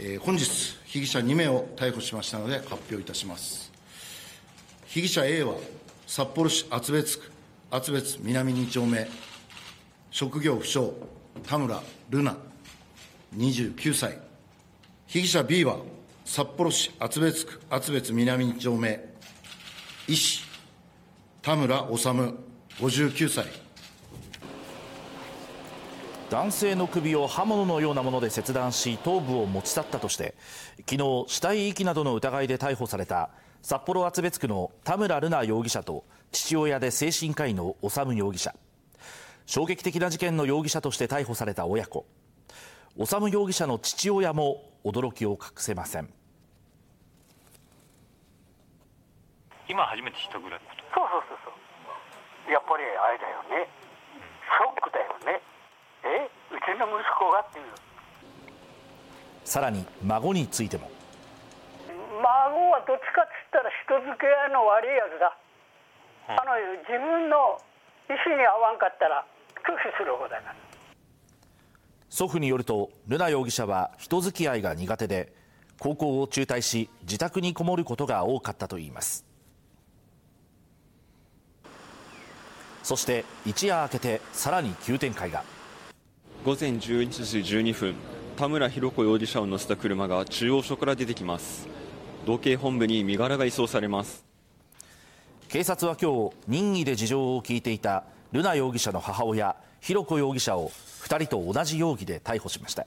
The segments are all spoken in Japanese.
えー、本日、被疑者2名を逮捕しましたので発表いたします。被疑者 A は、札幌市厚別区厚別南2丁目、職業不詳、田村瑠奈、29歳。被疑者 B は、札幌市厚別区厚別南2丁目、医師、田村治、59歳。男性の首を刃物のようなもので切断し頭部を持ち去ったとして昨日死体遺棄などの疑いで逮捕された札幌厚別区の田村瑠奈容疑者と父親で精神科医の修容疑者。衝撃的な事件の容疑者として逮捕された親子。修容疑者の父親も驚きを隠せません。今初めて知ったぐらいそうそうそうそう。やっぱりあれだよねショックだよねえうちの息子がっていうさらに孫についても。孫はどっちかっつったら人付け合いの悪いやつだ、うん、あの自分の意思に合わんかったら拒否する方だから。祖父によると瑠奈容疑者は人付き合いが苦手で高校を中退し自宅にこもることが多かったといいます。そして一夜明けてさらに急展開が午前11時12分田村浩子容疑者を乗せた車が中央署から出てきます。道警本部に身柄が移送されます。警察は今日任意で事情を聞いていた瑠奈容疑者の母親浩子容疑者を2人と同じ容疑で逮捕しました。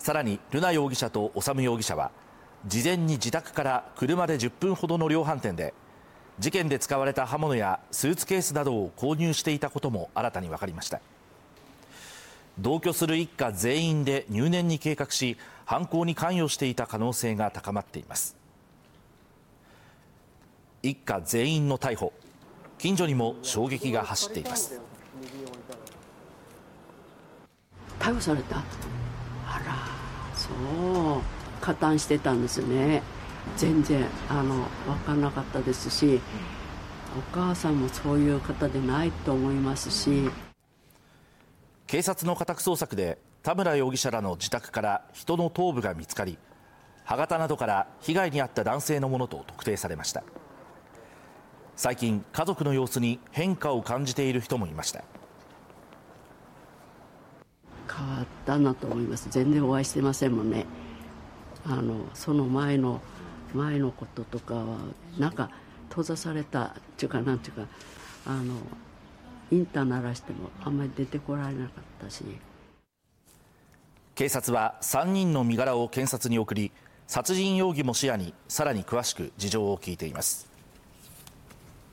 さらに瑠奈容疑者と修容疑者は事前に自宅から車で10分ほどの量販店で事件で使われた刃物やスーツケースなどを購入していたことも新たに分かりました。同居する一家全員で入念に計画し犯行に関与していた可能性が高まっています。一家全員の逮捕。近所にも衝撃が走っています。逮捕された？あらそう。加担してたんですね。全然あの分かんなかったですしお母さんもそういう方でないと思いますし警察の家宅捜索で田村容疑者らの自宅から人の頭部が見つかり歯型などから被害に遭った男性のものと特定されました。最近家族の様子に変化を感じている人もいました。変わったなと思います。全然お会いしてませんもんね。あのその前の前のこととかはなんか閉ざされたっていうかなんていうかあのインター鳴らしてもあんまり出てこられなかったし。警察は3人の身柄を検察に送り殺人容疑も視野にさらに詳しく事情を聞いています。